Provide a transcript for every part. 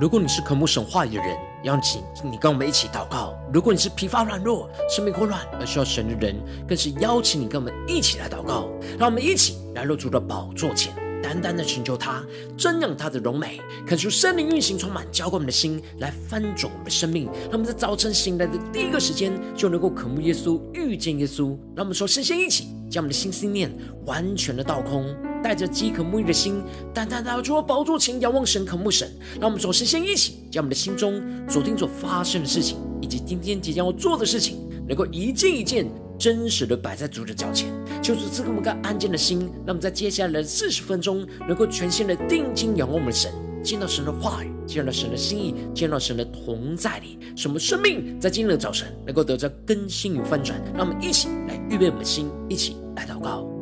如果你是渴慕神话语的人，邀请你跟我们一起祷告；如果你是疲乏软弱、生命混乱而需要神的人，更是邀请你跟我们一起来祷告。让我们一起来入主的宝座前，单单的寻求他，瞻仰他的荣美，恳求圣灵运行充满，浇灌我们的心，来翻转我们的生命。让我们在早晨醒来的第一个时间，就能够渴慕耶稣、遇见耶稣。让我们说，身心一起，将我们的心思念完全的倒空。带着饥渴沐浴的心，单单来到主宝座前，仰望神，渴慕神。让我们首先一起，将我们的心中昨天所发生的事情，以及今天即将要做的事情，能够一件一件真实的摆在主的脚前，求主赐给我们个安静的心。让我们在接下来的四十分钟，能够全心的定睛仰望我们的神，见到神的话语，见到神的心意，见到神的同在里，使我们生命在今日的早晨能够得着更新与翻转。让我们一起来预备我们的心，一起来祷告。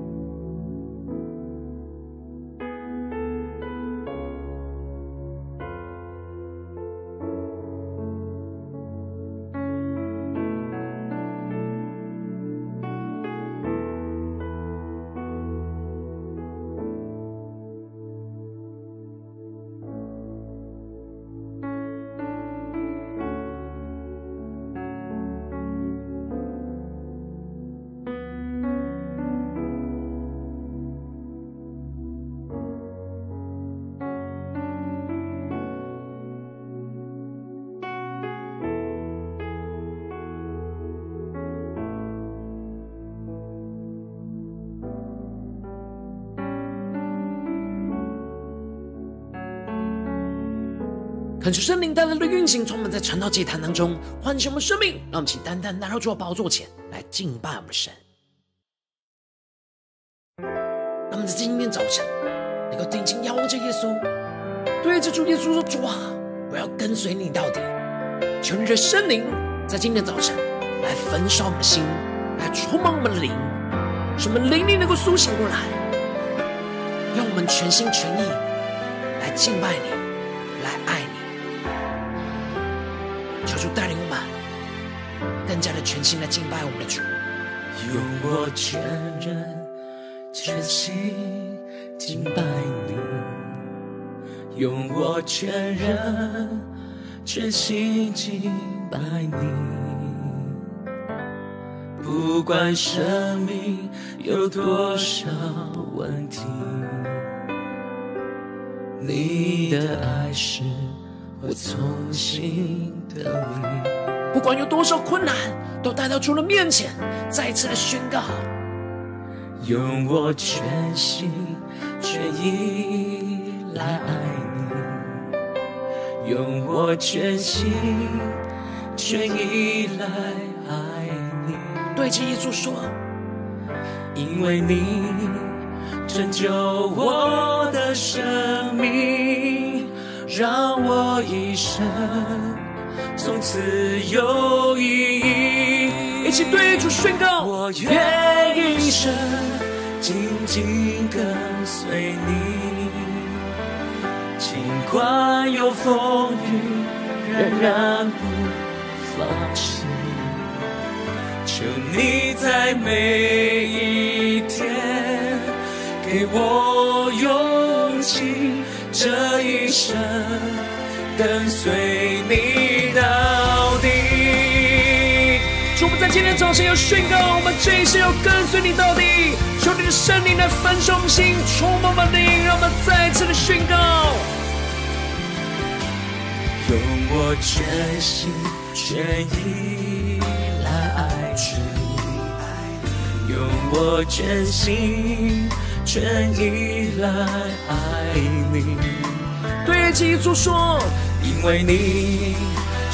感谢圣灵带来的运行，充满在传道祭坛当中，唤醒我们生命。让我们请单单来到主的宝座前来敬拜我们神。让我们在今天早晨能够定睛仰望着耶稣，对着主耶稣说：“主啊，我要跟随你到底。”求你的圣灵在今天早晨来焚烧我们的心，来充满我们的灵，使我们灵力能够苏醒过来，让我们全心全意来敬拜你，求主带领我们更加的全心来敬拜我们的主，用我全人全心敬拜你，用我全人全心敬拜你。不管生命有多少问题，你的爱是。我从新的你，不管有多少困难，都带到主的面前，再一次的宣告：用我全心全意来爱你，用我全心全意来爱你。对着耶稣说：因为你拯救我的生命。让我一生从此有意义。一起对主宣告：我愿一生紧紧跟随你，尽管有风雨，仍然不放弃。求你在每一天给我勇气。这一生跟随你到底。主，我们在今天早晨要宣告，我们这一生要跟随你到底。求你的圣灵来焚烧心，充满满灵，让我们再次的宣告。用我全心全意来爱你，用我全心。全依赖爱你，对着耶稣说，因为你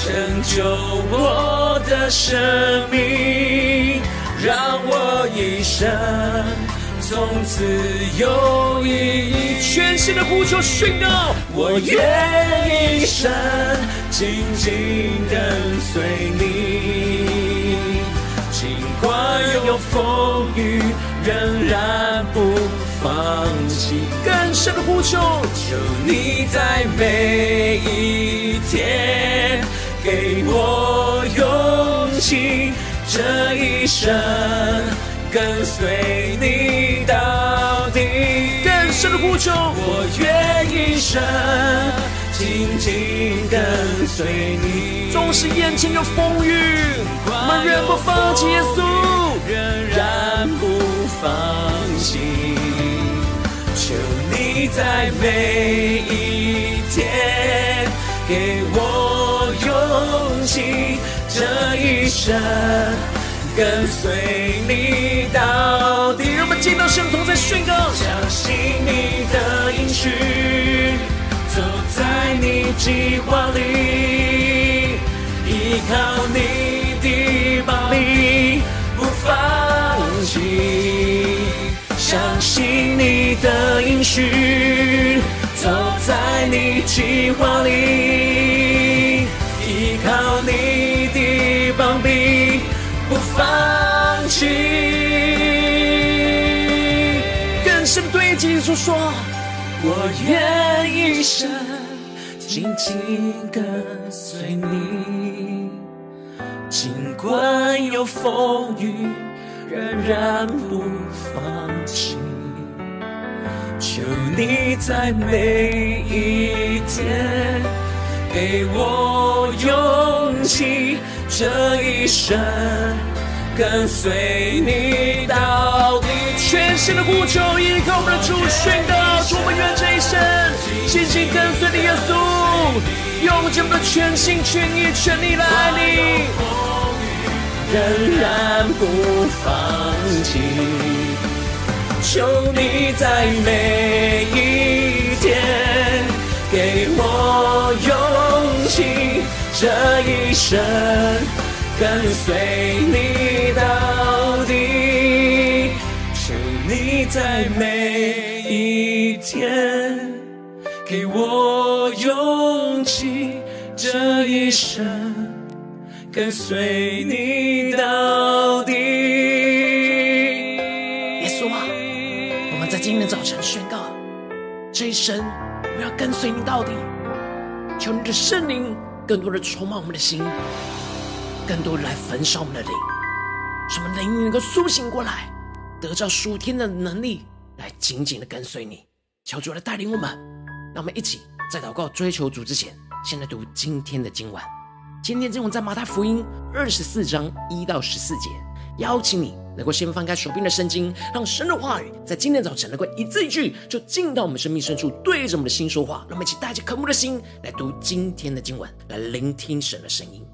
拯救我的生命，让我一生从此有意义。全新的呼求宣告，我愿一生紧紧跟随你，尽管有风雨，仍然不。放弃更深的呼求，求你在每一天给我勇气，这一生跟随你到底。更深的呼求，我愿一生紧紧跟随你。纵使眼前有风雨，我们仍不放弃耶稣，仍然在每一天给我勇气，这一生跟随你到底。让我们见到圣同在宣告，相信你的应许，走在你计划里，依靠你的膀臂，不放弃。相信你的应许，走在你计划里，依靠你的膀臂，不放弃。更深对基督说：“我愿一生紧紧跟随你，尽管有风雨，仍然不放弃。求你在每一天给我勇气，这一生跟随你到底。”全新的呼求，依靠我们的主宣告，主，我们愿这一生紧紧跟随你耶稣，用尽我们的全心全意全力来爱你，仍然不放弃。求你在每一天给我勇气，这一生跟随你到底。求你在每一天给我勇气，这一生跟随你到底。耶稣啊，我们在今天的早晨宣告，这一生我要跟随你到底。求你的圣灵更多的充满我们的心，更多的来焚烧我们的灵，使我们灵能够苏醒过来。得着属天的能力，来紧紧的跟随你，求主来带领我们。让我们一起在祷告追求主之前，先来读今天的经文。今天经文在马太福音二十四章一到十四节。邀请你能够先翻开手边的圣经，让神的话语在今天早晨能够一字一句就进到我们生命深处，对着我们的心说话。让我们一起带着渴慕的心来读今天的经文，来聆听神的声音。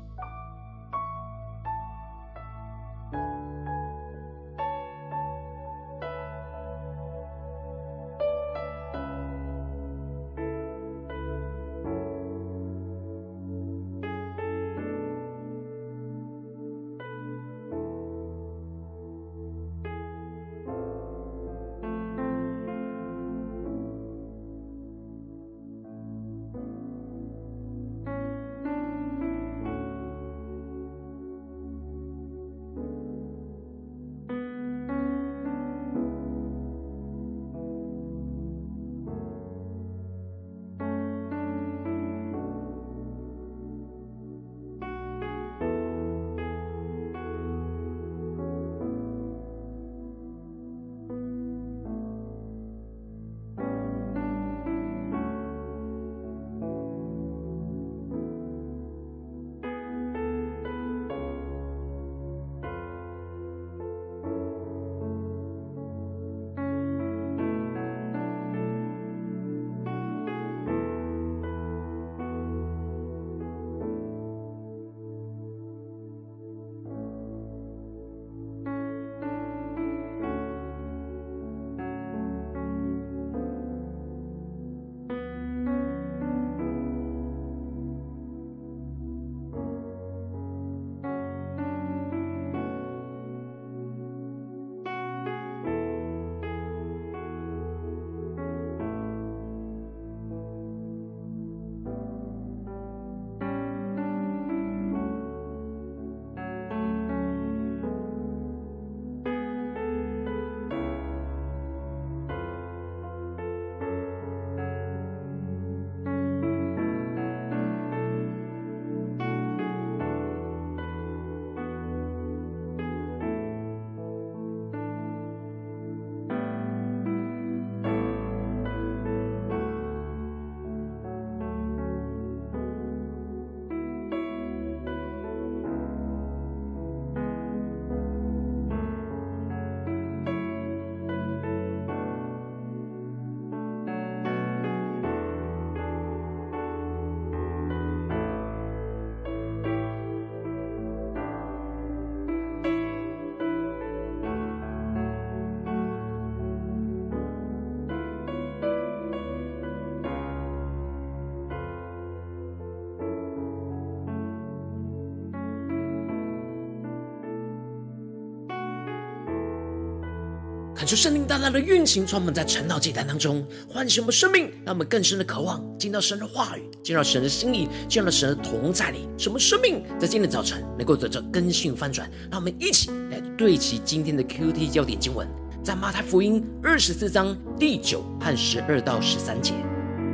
求圣灵大大的运行，充满在晨祷祭坛当中，唤醒我们生命，让我们更深的渴望进到神的话语，进到神的心意，进到神的同在里，什么生命在今天早晨能够得到更新翻转。让我们一起来对齐今天的 QT 焦点经文，在马太福音二十四章第九和十二到十三节。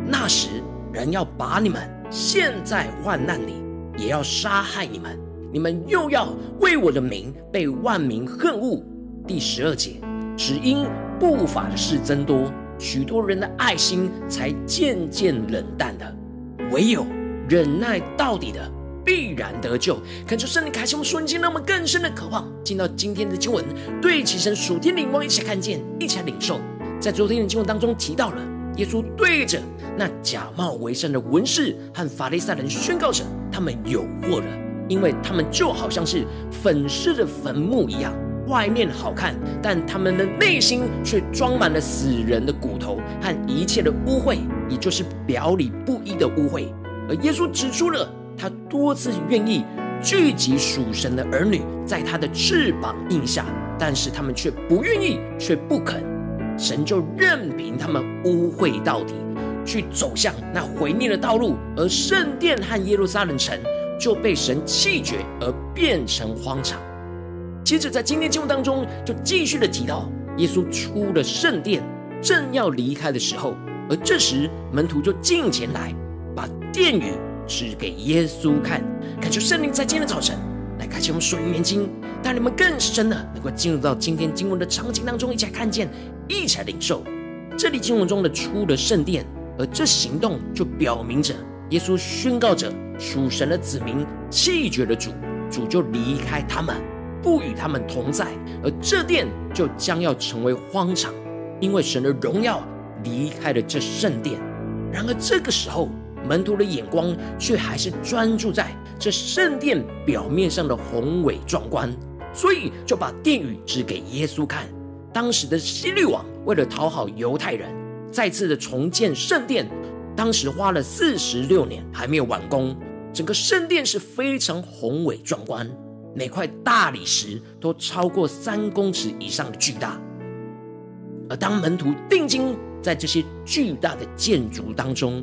那时人要把你们陷在患难里，也要杀害你们，你们又要为我的名被万民恨恶。第十二节。只因不法的事增多，许多人的爱心才渐渐冷淡的。唯有忍耐到底的，必然得救。恳求圣灵开启我们瞬间，让我们更深的渴望进到今天的经文，对齐神属天灵光，一起看见，一起来领受。在昨天的经文当中提到了，耶稣对着那假冒为善的文士和法利赛人宣告着，他们有祸了，因为他们就好像是粉饰的坟墓一样。外面好看，但他们的内心却装满了死人的骨头和一切的污秽，也就是表里不一的污秽。而耶稣指出了，他多次愿意聚集属神的儿女在他的翅膀印下，但是他们却不愿意，却不肯。神就任凭他们污秽到底，去走向那毁灭的道路，而圣殿和耶路撒冷城就被神弃绝，而变成荒场。接着，在今天经文当中，就继续的提到，耶稣出了圣殿，正要离开的时候，而这时门徒就进前来，把殿宇指给耶稣看。恳求圣灵在今天的早晨来开启我们属灵眼睛，带你们更深的能够进入到今天经文的场景当中，一起来看见，一起来领受。这里经文中的出了圣殿，而这行动就表明着耶稣宣告着属神的子民弃绝了主，主就离开他们。不与他们同在，而这殿就将要成为荒场，因为神的荣耀离开了这圣殿。然而这个时候，门徒的眼光却还是专注在这圣殿表面上的宏伟壮观，所以就把殿宇指给耶稣看。当时的希律王为了讨好犹太人，再次的重建圣殿，当时花了四十六年还没有完工，整个圣殿是非常宏伟壮观。每块大理石都超过三公尺以上的巨大，而当门徒定睛在这些巨大的建筑当中，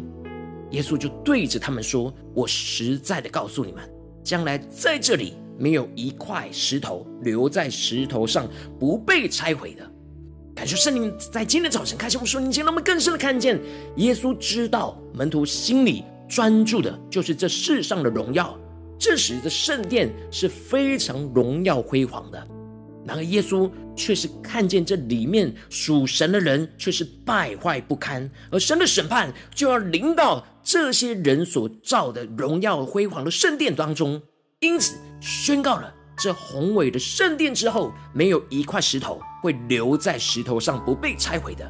耶稣就对着他们说：“我实在的告诉你们，将来在这里没有一块石头留在石头上不被拆毁的。”感谢圣灵在今天早晨开启我们属灵眼睛，让我们更深的看见，耶稣知道门徒心里专注的就是这世上的荣耀。这时的圣殿是非常荣耀辉煌的，然而耶稣却是看见这里面属神的人却是败坏不堪，而神的审判就要临到这些人所造的荣耀辉煌的圣殿当中，因此宣告了这宏伟的圣殿之后，没有一块石头会留在石头上不被拆毁的。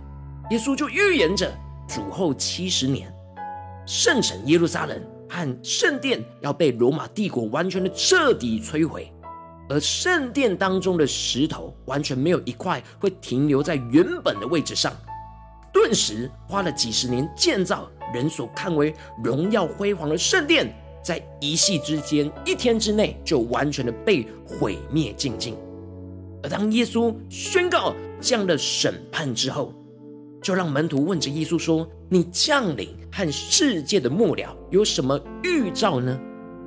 耶稣就预言着主后七十年，圣城耶路撒冷。和圣殿要被罗马帝国完全的彻底摧毁，而圣殿当中的石头完全没有一块会停留在原本的位置上。顿时花了几十年建造，人所看为荣耀辉煌的圣殿，在一夕之间、一天之内就完全的被毁灭净尽。而当耶稣宣告这样的审判之后，就让门徒问着耶稣说：“你降临和世界的末了有什么预兆呢？”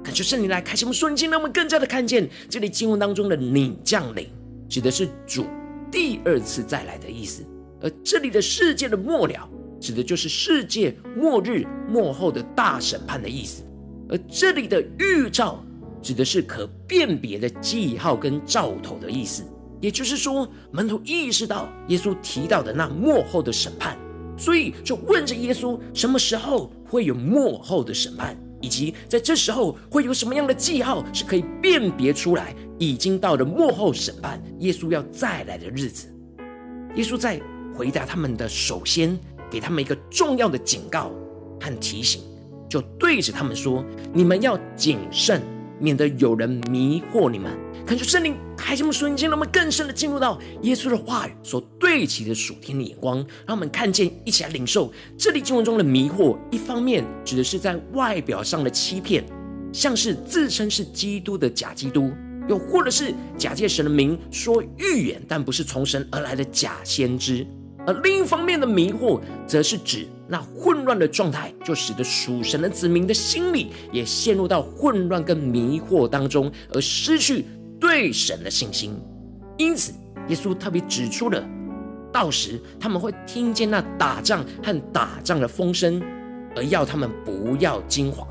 感谢圣灵来开启我们瞬间，让我们更加的看见这里经文当中的“你降临”指的是主第二次再来的意思，而这里的世界的末了指的就是世界末日末后的大审判的意思，而这里的预兆指的是可辨别的记号跟兆头的意思。也就是说，门徒意识到耶稣提到的那末后的审判，所以就问着耶稣：什么时候会有末后的审判？以及在这时候会有什么样的记号是可以辨别出来，已经到了末后审判，耶稣要再来的日子？耶稣在回答他们的首先，给他们一个重要的警告和提醒，就对着他们说：你们要谨慎，免得有人迷惑你们。看出圣灵开启我们瞬间，让我们更深的进入到耶稣的话语所对齐的属天的眼光，让我们看见，一起来领受这里经文中的迷惑。一方面指的是在外表上的欺骗，像是自称是基督的假基督；又或者是假借神的名说预言，但不是从神而来的假先知。而另一方面的迷惑，则是指那混乱的状态，就使得属神的子民的心里也陷入到混乱跟迷惑当中，而失去对神的信心。因此，耶稣特别指出了，到时他们会听见那打仗和打仗的风声，而要他们不要惊慌，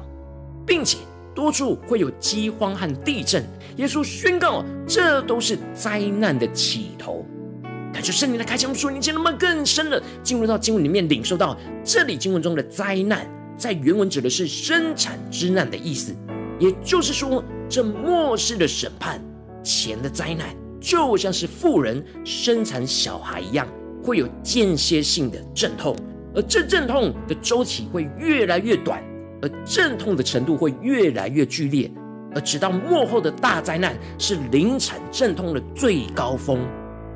并且多处会有饥荒和地震。耶稣宣告，这都是灾难的起头。感谢圣灵的开启，我们说，你进入那么更深的进入到经文里面，领受到这里经文中的灾难，在原文指的是生产之难的意思。也就是说，这末世的审判前的灾难，就像是富人生产小孩一样，会有间歇性的阵痛，而这阵痛的周期会越来越短，而阵痛的程度会越来越剧烈，而直到末后的大灾难是临产阵痛的最高峰。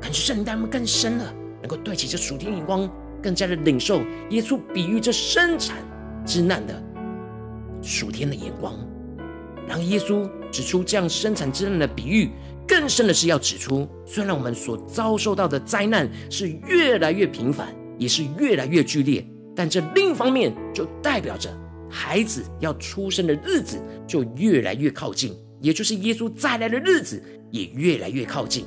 感觉圣灵带我们更深了，能够对齐这属天眼光，更加的领受耶稣比喻这生产之难的属天的眼光。然后耶稣指出这样生产之难的比喻，更深的是要指出，虽然我们所遭受到的灾难是越来越频繁，也是越来越剧烈，但这另一方面就代表着孩子要出生的日子就越来越靠近，也就是耶稣再来的日子也越来越靠近。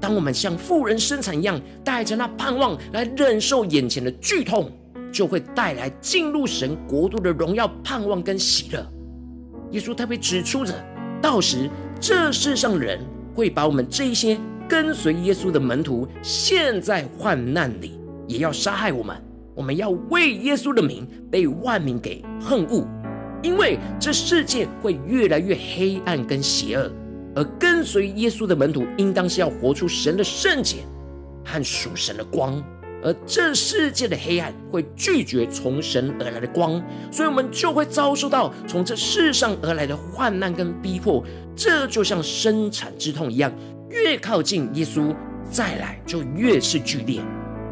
当我们像富人生产一样，带着那盼望来忍受眼前的剧痛，就会带来进入神国度的荣耀、盼望跟喜乐。耶稣特别指出着，到时这世上人会把我们这一些跟随耶稣的门徒，陷在患难里，也要杀害我们。我们要为耶稣的名被万民给恨恶，因为这世界会越来越黑暗跟邪恶。而跟随耶稣的门徒，应当是要活出神的圣洁和属神的光，而这世界的黑暗会拒绝从神而来的光，所以我们就会遭受到从这世上而来的患难跟逼迫。这就像生产之痛一样，越靠近耶稣再来，就越是剧烈。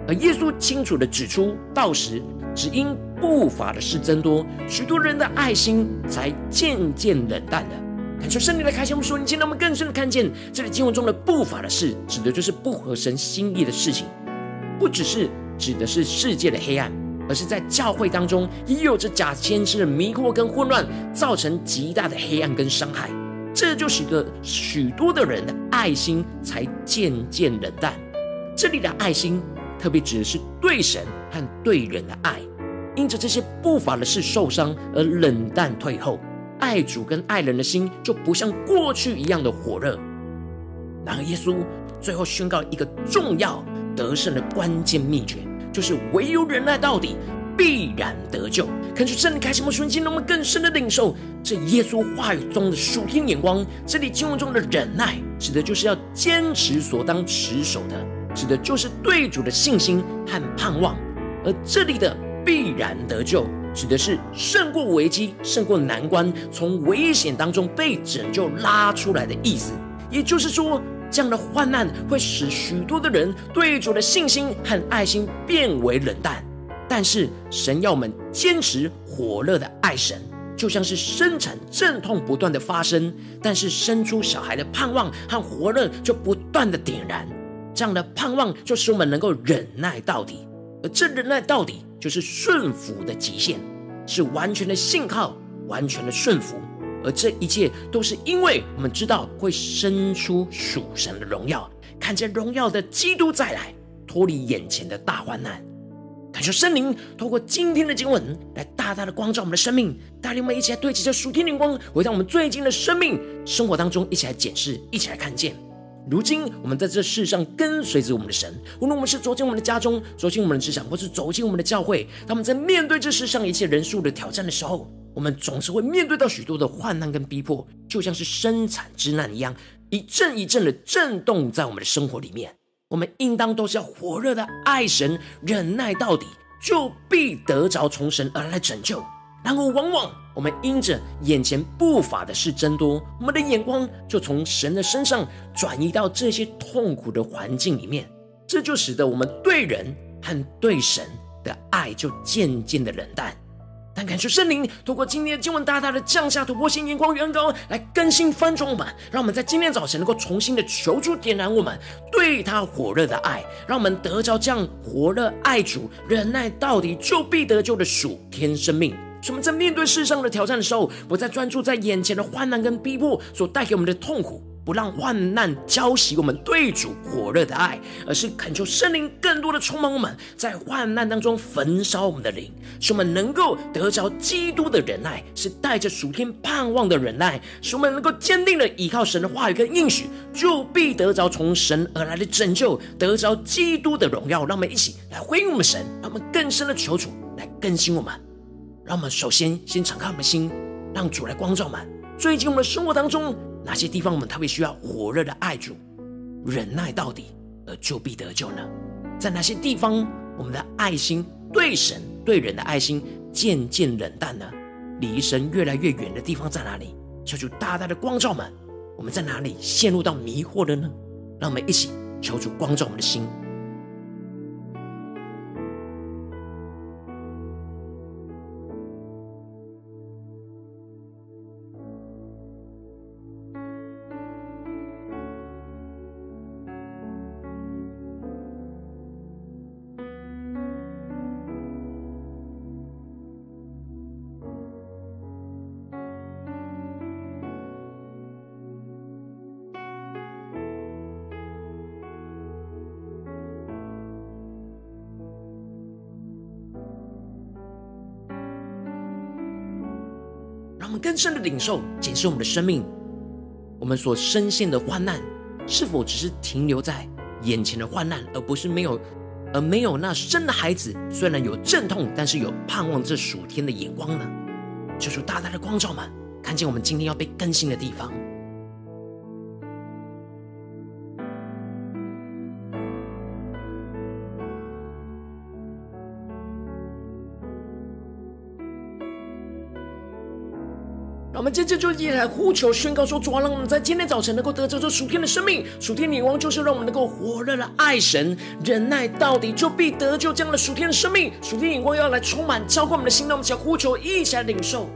而耶稣清楚地指出，到时只因不法的事增多，许多人的爱心才渐渐冷淡了。感受圣灵的开启，我们说，你见到我们更深的看见，这里经文中的不法的事，指的就是不合神心意的事情，不只是指的是世界的黑暗，而是在教会当中也有着假先知的迷惑跟混乱，造成极大的黑暗跟伤害。这就使得许多的人的爱心才渐渐冷淡。这里的爱心，特别指的是对神和对人的爱，因着这些不法的事受伤而冷淡退后。爱主跟爱人的心就不像过去一样的火热。然而，耶稣最后宣告一个重要得胜的关键秘诀，就是唯有忍耐到底，必然得救。看出圣灵开启我们瞬间，让我们更深的领受这耶稣话语中的属天眼光。这里经文中的忍耐，指的就是要坚持所当持守的，指的就是对主的信心和盼望。而这里的必然得救。指的是胜过危机、胜过难关，从危险当中被拯救拉出来的意思。也就是说，这样的患难会使许多的人对主的信心和爱心变为冷淡。但是，神要我们坚持火热的爱神，就像是生产阵痛不断的发生，但是生出小孩的盼望和火热就不断的点燃。这样的盼望就使我们能够忍耐到底，而这忍耐到底。就是顺服的极限，是完全的信靠，完全的顺服，而这一切都是因为我们知道会生出属神的荣耀，看见荣耀的基督再来，脱离眼前的大患难。感谢圣灵透过今天的经文来大大的光照我们的生命，带领我们一起来对齐这属天灵光，回到我们最近的生命生活当中，一起来检视，一起来看见。如今，我们在这世上跟随着我们的神，无论我们是走进我们的家中，走进我们的职场，或是走进我们的教会，当我们在面对这世上一切人数的挑战的时候，我们总是会面对到许多的患难跟逼迫，就像是生产之难一样，一阵一阵的震动在我们的生活里面。我们应当都是要火热的爱神，忍耐到底，就必得着从神而来拯救。然而，往往我们因着眼前不法的事增多，我们的眼光就从神的身上转移到这些痛苦的环境里面，这就使得我们对人和对神的爱就渐渐的冷淡。但感谢圣灵透过今天的经文，大大的降下突破性眼光与恩膏，来更新翻转我们，让我们在今天早晨能够重新的求助点燃我们对他火热的爱，让我们得着这样火热爱主、忍耐到底就必得救的属天生命。我们在面对世上的挑战的时候，不再专注在眼前的患难跟逼迫所带给我们的痛苦。不让患难浇熄我们对主火热的爱，而是恳求圣灵更多的充满我们，在患难当中焚烧我们的灵，使我们能够得着基督的忍耐，是带着属天盼望的忍耐，使我们能够坚定的依靠神的话语跟应许，就必得着从神而来的拯救，得着基督的荣耀。让我们一起来回应我们神，让我们更深的求主来更新我们。让我们首先先敞开我们的心，让主来光照我们。最近我们的生活当中。哪些地方我们特别需要火热的爱主、忍耐到底，而就必得救呢？在哪些地方我们的爱心对神对人的爱心渐渐冷淡呢？离神越来越远的地方在哪里？求主大大的光照们，我们在哪里陷入到迷惑了呢？让我们一起求主光照我们的心。更深的领受，检视我们的生命，我们所深陷的患难，是否只是停留在眼前的患难，而不是没有，而没有那生的孩子，虽然有阵痛，但是有盼望这暑天的眼光呢？就是大大的光照们，看见我们今天要被更新的地方。接着就一起来呼求宣告说：主啊，让我们在今天早晨能够得着这属天的生命，属天女王就是让我们能够火热的爱神，忍耐到底，就必得救。这样的属天的生命，属天眼光要来充满，浇灌我们的心。让我们一起来呼求，一起来领受。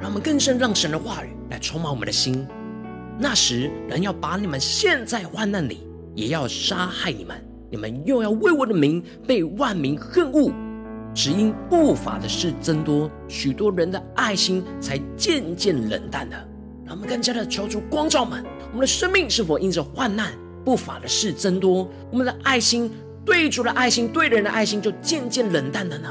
让我们更深让神的话语来充满我们的心。那时人要把你们陷在患难里，也要杀害你们。你们又要为我的名被万民恨恶，只因不法的事增多，许多人的爱心才渐渐冷淡了。让我们更加的求主光照们，我们的生命是否因着患难、不法的事增多，我们的爱心对主的爱心、对人的爱心就渐渐冷淡了呢？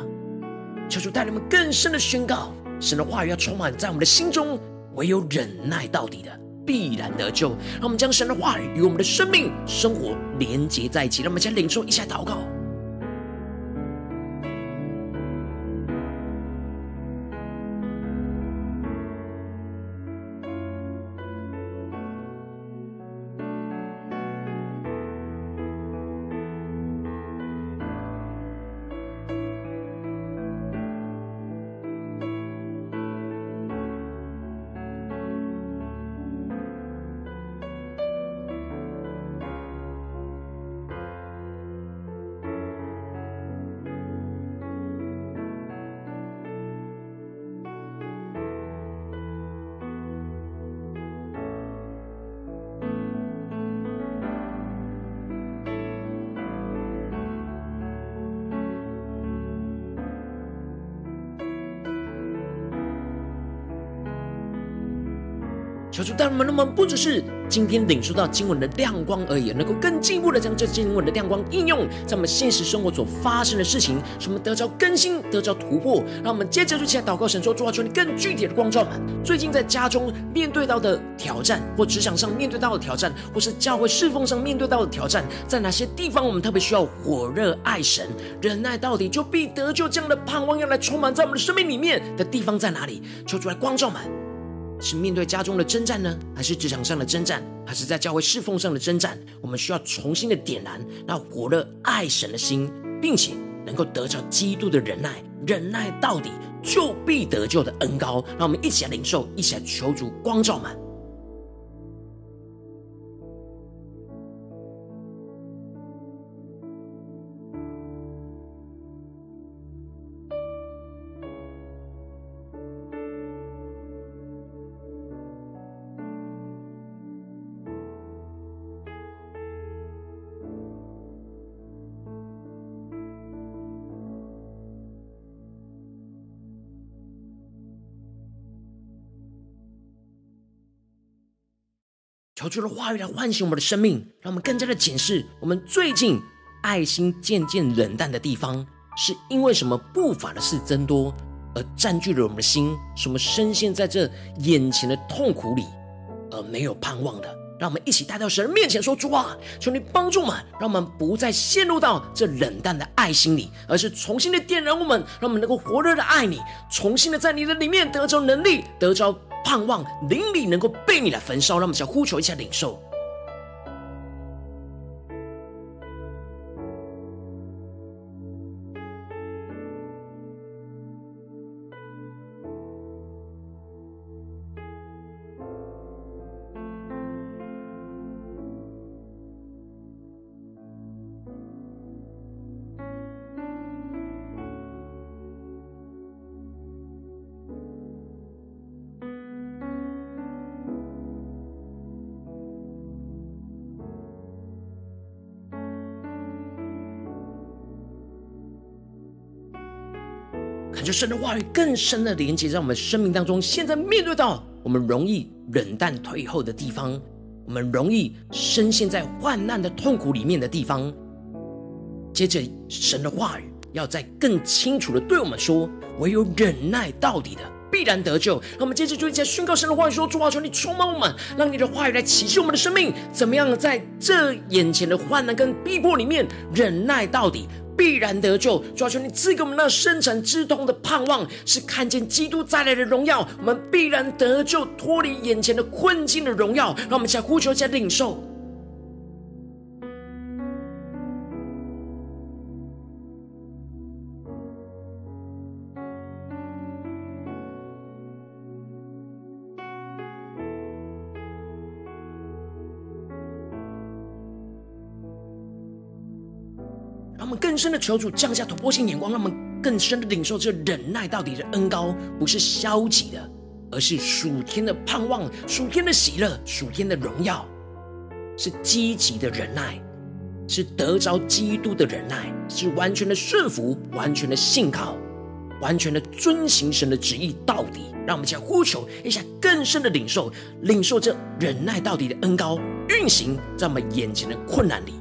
求主带领我们更深的宣告。神的话语要充满在我们的心中，唯有忍耐到底的，必然得救。让我们将神的话语与我们的生命、生活连接在一起。让我们先领受一下祷告。求主大人们，那么不只是今天领受到经文的亮光而已，能够更进一步的将这经文的亮光应用在我们现实生活所发生的事情，什么得着更新，得着突破。让我们接着就起来祷告神说，主啊，求你更具体的光照们，最近在家中面对到的挑战，或职场上面对到的挑战，或是教会侍奉上面对到的挑战，在哪些地方我们特别需要火热爱神、忍耐到底，就必得救这样的盼望要来充满在我们的生命里面的地方在哪里？求主来光照们。是面对家中的征战呢，还是职场上的征战，还是在教会侍奉上的征战？我们需要重新的点燃那火热爱神的心，并且能够得着基督的忍耐，忍耐到底就必得救的恩高。让我们一起来领受，一起来求主光照们。求主的话语来唤醒我们的生命，让我们更加的检视我们最近爱心渐渐冷淡的地方，是因为什么不法的事增多而占据了我们的心，什么深陷在这眼前的痛苦里而没有盼望的。让我们一起带到神面前说：“主啊，求你帮助我们，让我们不再陷入到这冷淡的爱心里，而是重新的点燃我们，让我们能够火热的爱你，重新的在你的里面得着能力，得着。”盼望灵力能够被你来焚烧，让我们想呼求一下领受。就神的话语更深的连接在我们生命当中。现在面对到我们容易冷淡退后的地方，我们容易深陷在患难的痛苦里面的地方。接着，神的话语要再更清楚的对我们说：唯有忍耐到底的，必然得救。那我们接着就一起来宣告神的话语说：主啊，求你充满我们，让你的话语来启示我们的生命，怎么样在这眼前的患难跟逼迫里面忍耐到底。必然得救，主啊，求你赐给我们那深沉之痛的盼望，是看见基督再来的荣耀，我们必然得救，脱离眼前的困境的荣耀。让我们一起来呼求，一下领受。更深的求主降下突破性眼光，让我们更深的领受这忍耐到底的恩膏，不是消极的，而是属天的盼望、属天的喜乐、属天的荣耀，是积极的忍耐，是得着基督的忍耐，是完全的顺服、完全的信靠、完全的遵行神的旨意到底。让我们将呼求一下更深的领受，领受这忍耐到底的恩膏运行在我们眼前的困难里。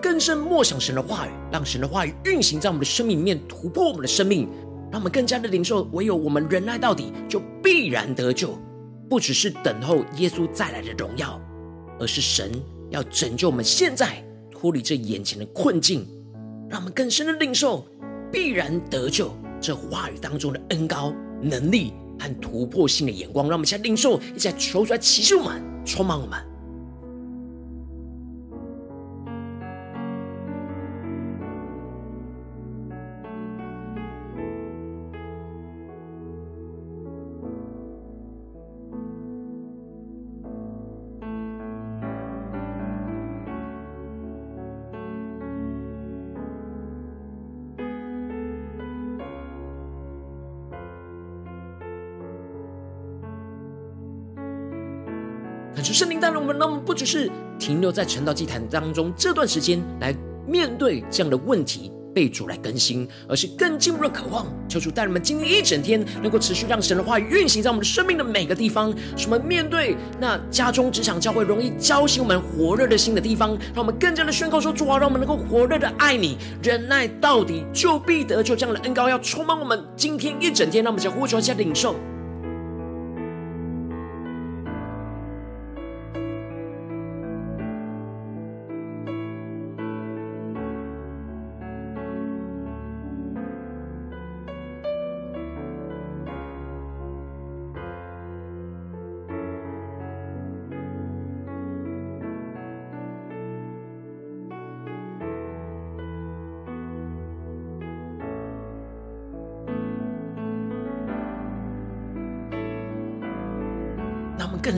更深默想神的话语，让神的话语运行在我们的生命里面，突破我们的生命，让我们更加的领受。唯有我们忍耐到底，就必然得救。不只是等候耶稣再来的荣耀，而是神要拯救我们现在脱离这眼前的困境，让我们更深的领受必然得救这话语当中的恩膏、能力和突破性的眼光。让我们现在领受，一起来求出来启示我们，充满我们。那我们，不只是停留在晨祷祭坛当中这段时间来面对这样的问题。被主来更新，而是更进一步的渴望，求主带人们今天一整天能够持续让神的话语运行在我们的生命的每个地方，使我们面对那家中、职场、教会容易浇熄我们火热的心的地方，让我们更加的宣告说：主啊，让我们能够火热的爱你，忍耐到底，就必得救。这样的恩膏要充满我们今天一整天，让我们先呼求一下领受。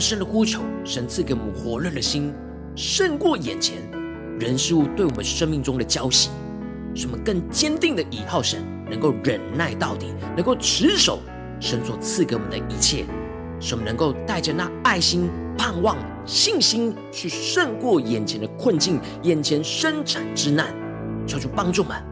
深的呼求，神赐给我们火热的心，胜过眼前人事物对我们生命中的交集，使我们更坚定的倚靠神，能够忍耐到底，能够持守神所赐给我们的一切，使我们能够带着那爱心、盼望、信心，去胜过眼前的困境、眼前生产之难，求主帮助们。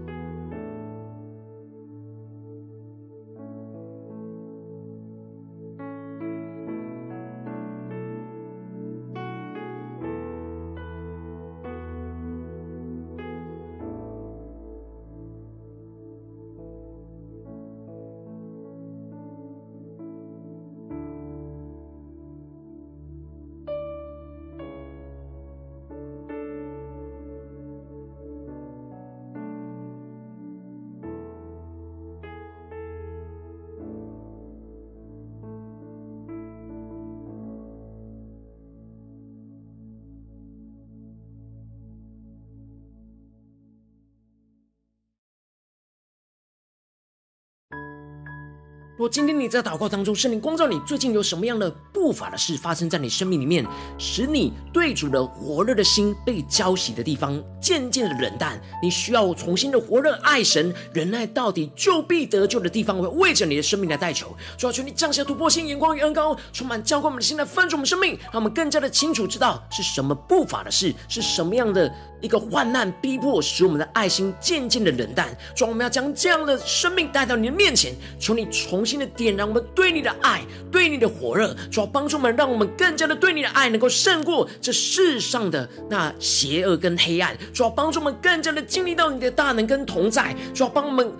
若今天你在祷告当中，圣灵光照你，最近有什么样的不法的事发生在你生命里面，使你对主的火热的心被浇熄的地方，渐渐的冷淡，你需要重新的火热爱神，忍耐到底，就必得救的地方，我会为着你的生命来代求。主要求你降下突破性眼光与恩膏，充满浇灌我们的心来翻转我们生命，让我们更加的清楚知道是什么不法的事，是什么样的一个患难逼迫，使我们的爱心渐渐的冷淡。主，我们要将这样的生命带到你的面前，求你重新。新的点燃我们对你的爱，对你的火热，主要帮助我们，让我们更加的对你的爱能够胜过这世上的那邪恶跟黑暗。主要帮助我们更加的经历到你的大能跟同在。主要帮我们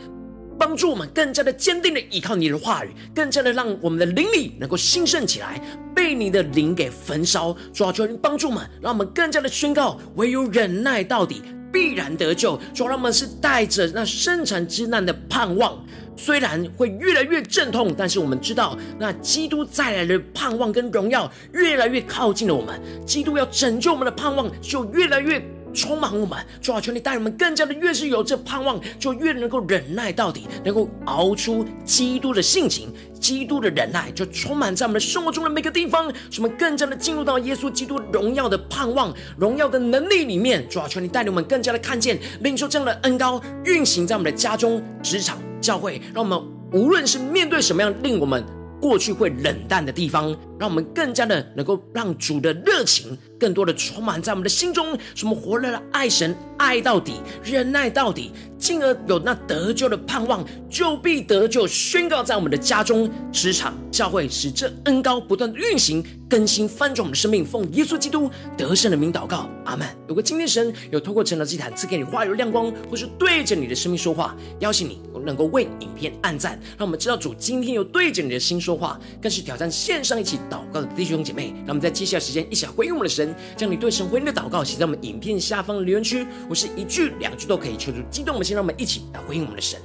帮助我们更加的坚定的依靠你的话语，更加的让我们的灵里能够兴盛起来，被你的灵给焚烧。主要求你帮助我们，让我们更加的宣告：唯有忍耐到底，必然得救。主要让我们是带着那生产之难的盼望。虽然会越来越阵痛，但是我们知道，那基督再来的盼望跟荣耀越来越靠近了我们。基督要拯救我们的盼望就越来越充满我们。主啊，求你带领我们更加的越是有这盼望，就越能够忍耐到底，能够熬出基督的性情。基督的忍耐就充满在我们的生活中的每个地方，使我们更加的进入到耶稣基督荣耀的盼望、荣耀的能力里面。主啊，求你带领我们更加的看见，领受这样的恩膏运行在我们的家中、职场。教会，让我们无论是面对什么样令我们过去会冷淡的地方，让我们更加的能够让主的热情更多的充满在我们的心中，使我们活热的爱神，爱到底，忍耐到底。进而有那得救的盼望，就必得救。宣告在我们的家中、职场、教会，使这恩膏不断的运行、更新、翻转我们的生命。奉耶稣基督得胜的名祷告，阿门。如果今天神有透过晨祷祭坛赐给你话语亮光，或是对着你的生命说话，邀请你能够为影片按赞，让我们知道主今天有对着你的心说话，更是挑战线上一起祷告的弟兄姐妹。让我们在接下来时间一起回应我们的神，将你对神回应的祷告写在我们影片下方的留言区，我是一句两句都可以，求助激动我们。让我们一起来回应我们的神。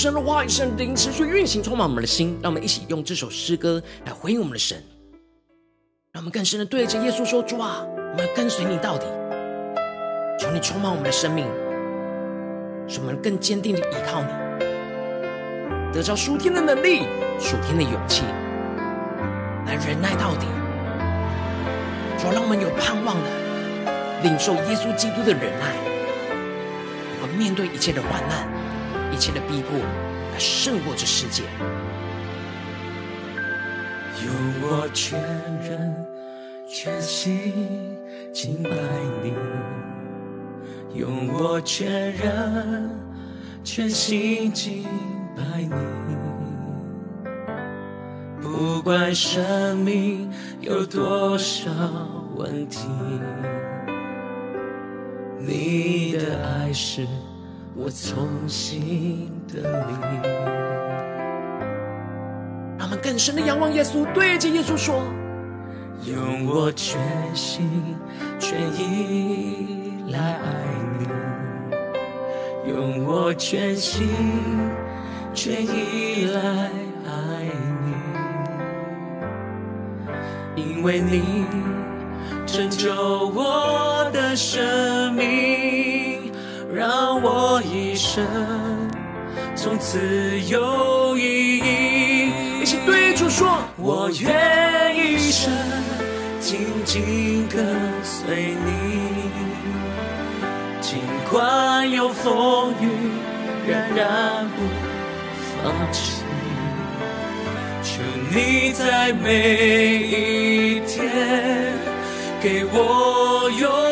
神的话语、神的灵持续运行，充满我们的心。让我们一起用这首诗歌来回应我们的神，让我们更深的对着耶稣说：“主啊，我们要跟随你到底。求你充满我们的生命，使我们更坚定的依靠你，得着属天的能力、属天的勇气，来忍耐到底。主啊，让我们有盼望的领受耶稣基督的忍耐，我们面对一切的患难。”一切的逼迫，来胜过这世界。用我全人全心敬拜你，用我全人全心敬拜你。不管生命有多少问题，你的爱是。我从心的你，让我们更深的仰望耶稣，对着耶稣说：用我全心全意来爱你，用我全心全意来爱你，因为你拯救我的生命。让我一生从此有意义。一起对主说：我愿一生紧紧跟随你，尽管有风雨，仍然不放弃。求你在每一天给我勇。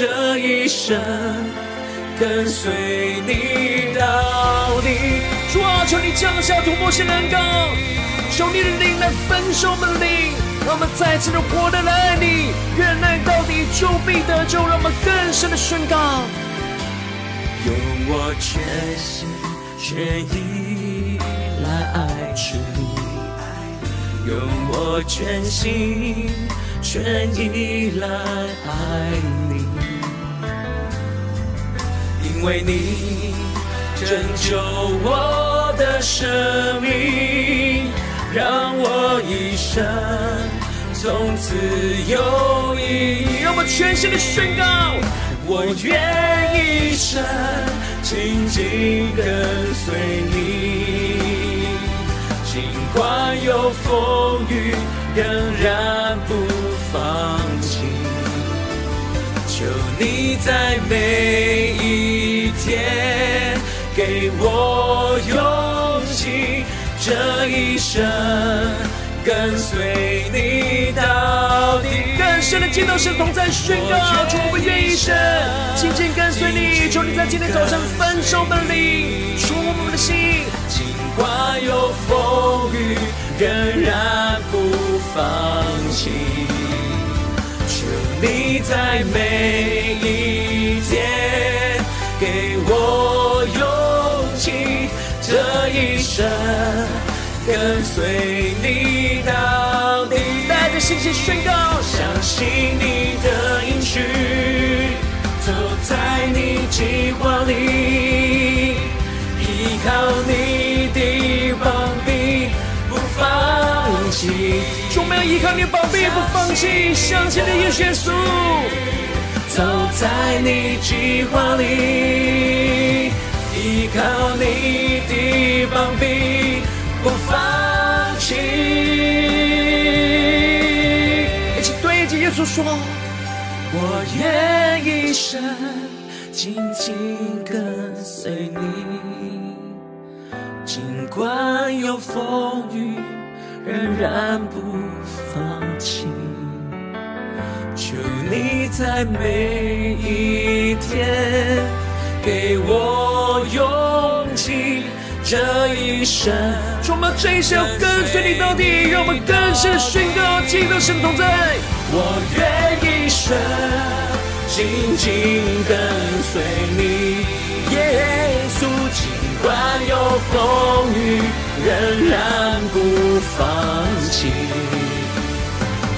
这一生跟随你到底。主啊，求你降下突破性的恩膏，求你的灵来分手我们的灵，让我们再次的活的来爱你，忍耐到底就必得救，让我们更深的宣告。用我全心全意来爱主，用我全心全意来爱你。为你拯救我的生命，让我一生从此有意义。让我全心的宣告，我愿一生紧紧跟随你，尽管有风雨，仍然不放。你在每一天给我勇气，这一生跟随你到底。更深的见到神同在宣告，主我们愿一生紧紧跟随你。求你在今天早上分手的灵，触摸我们的心。尽管有风雨，仍然不放弃。你在每一天给我勇气，这一生跟随你到底。带着信心宣告，相信你依靠你的宝贝，不放弃，相信的耶稣，走在你计划里，依靠你的膀臂，不放弃。一起对着耶稣说：我愿一生紧紧跟随你，尽管有风雨。仍然不放弃，求你在每一天给我勇气，这一生，我们这一生要跟随你到底，让我们更深宣告，记得神同在。我愿一生紧紧跟随你，耶稣，尽管有风雨。仍然不放弃，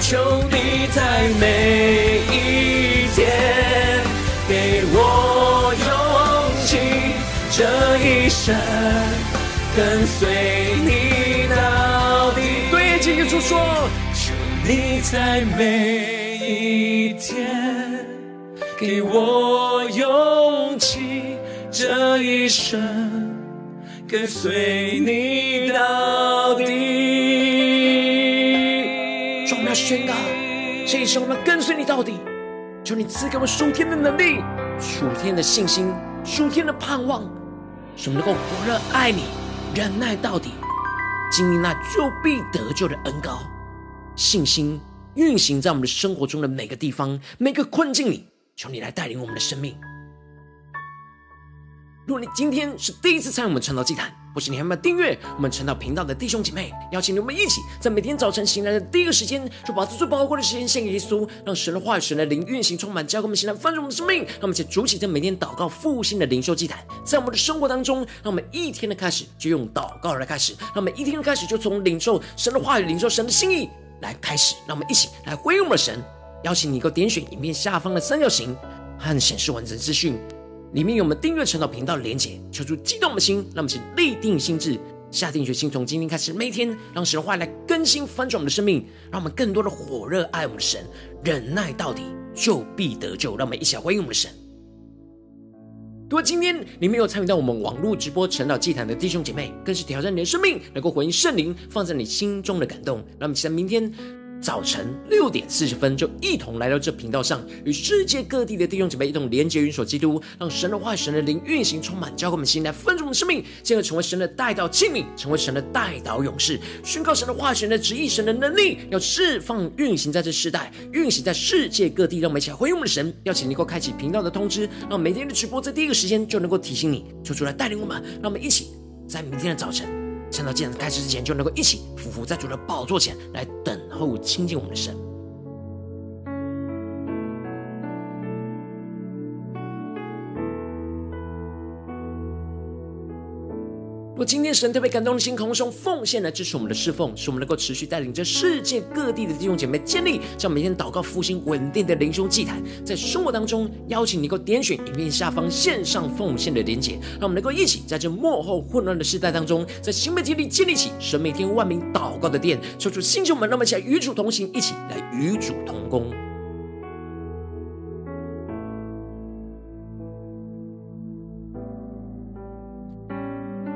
求你在每一天给我勇气，这一生，跟随你到底。对，敬耶稣说，求你在每一天给我勇气，这一生跟随你到底。主，我们要宣告，这一生我们要跟随你到底。求你赐给我们属天的能力、属天的信心、属天的盼望，使我们能够火热爱你、忍耐到底，经历那救必得救的恩膏。信心运行在我们的生活中的每个地方、每个困境里。求你来带领我们的生命。如果你今天是第一次参与我们晨祷祭坛，或是你还没有订阅我们晨祷频道的弟兄姐妹，邀请你们一起在每天早晨醒来的第一个时间，就把这最宝贵的时间献给耶稣，让神的话语、神的灵运行充满，教给我们现在丰盛我们的生命。让我们一起筑起这每天祷告复兴的灵修祭坛，在我们的生活当中，让我们一天的开始就用祷告来开始，让我们一天的开始就从领受神的话语、领受神的心意来开始。让我们一起来回应我们的神，邀请你能够点选影片下方的三角形和显示完整资讯。里面有我们订阅晨祷频道的连结，求主激动的心，让我们请立定心志，下定决心，从今天开始，每天让神的话来更新翻转我们的生命，让我们更多的火热爱我们的神，忍耐到底，就必得救。让我们一起来回应我们的神。如果今天你没有参与到我们网络直播晨祷祭坛的弟兄姐妹，更是挑战你的生命，能够回应圣灵放在你心中的感动。让我们期待明天。早晨六点四十分，就一同来到这频道上，与世界各地的弟兄姐妹一同连接、云锁基督，让神的话语、神的灵运行充满，教会我们心来分盛我们生命，进而成为神的代祷器皿，成为神的代祷勇士，宣告神的话语、神的旨意、神的能力，要释放运行在这世代，运行在世界各地。让我们一起来回应我们的神，邀请你能够开启频道的通知，让每天的直播在第一个时间就能够提醒你，求主来带领我们，让我们一起在明天的早晨。趁到祭坛开始之前，就能够一起匍匐在主的宝座前来等候亲近我们的神。若今天神特别感动的心，空中奉献来支持我们的侍奉，使我们能够持续带领着世界各地的弟兄姐妹建立这样每天祷告复兴稳定的灵修祭坛，在生活当中邀请你能够点选影片下方线上奉献的连结，让我们能够一起在这幕后混乱的时代当中，在新媒体里建立起神每天万名祷告的殿，求主星球们，让我们一起来与主同行，一起来与主同工。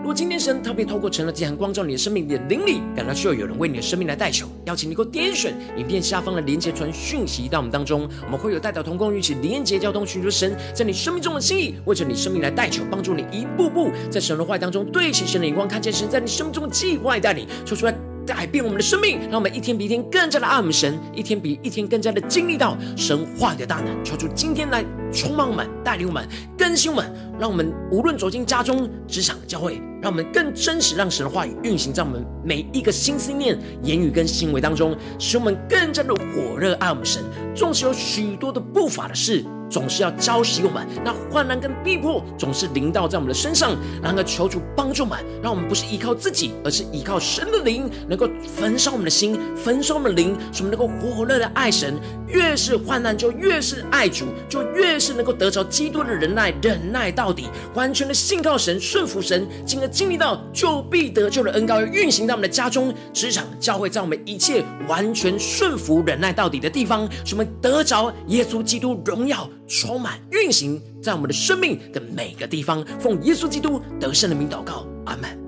如果今天神特别透过晨祷祭坛光照你的生命，你的灵里感到需要有人为你的生命来代求，邀请你能够点选影片下方的连接传讯息到我们当中，我们会有代表同工一起连接交通，寻求神在你生命中的心意，为着你生命来代求，帮助你一步步在神的话当中对齐神的眼光，看见神在你生命中的计划带领，说出来在改变我们的生命，让我们一天比一天更加的爱我们神，一天比一天更加的经历到神话的大能，求主今天来充满我们，带领我们，更新我们，让我们无论走进家中、职场、教会。让我们更真实，让神的话语运行在我们每一个心思念、言语跟行为当中，使我们更加的火热爱我们神。纵使有许多的不法的事，总是要浇熄我们，那患难跟逼迫总是临到在我们的身上。然而求主帮助我们，让我们不是依靠自己，而是依靠神的灵，能够焚烧我们的心，焚烧我们的灵，使我们能够火热的爱神。越是患难，就越是爱主，就越是能够得着基督的忍耐，忍耐到底，完全的信靠神，顺服神，进而经历到救必得救的恩膏，要运行到我们的家中、职场、教会，在我们一切完全顺服、忍耐到底的地方，使我们得着耶稣基督荣耀。充满运行在我们的生命的每个地方，奉耶稣基督得胜的名祷告，阿门。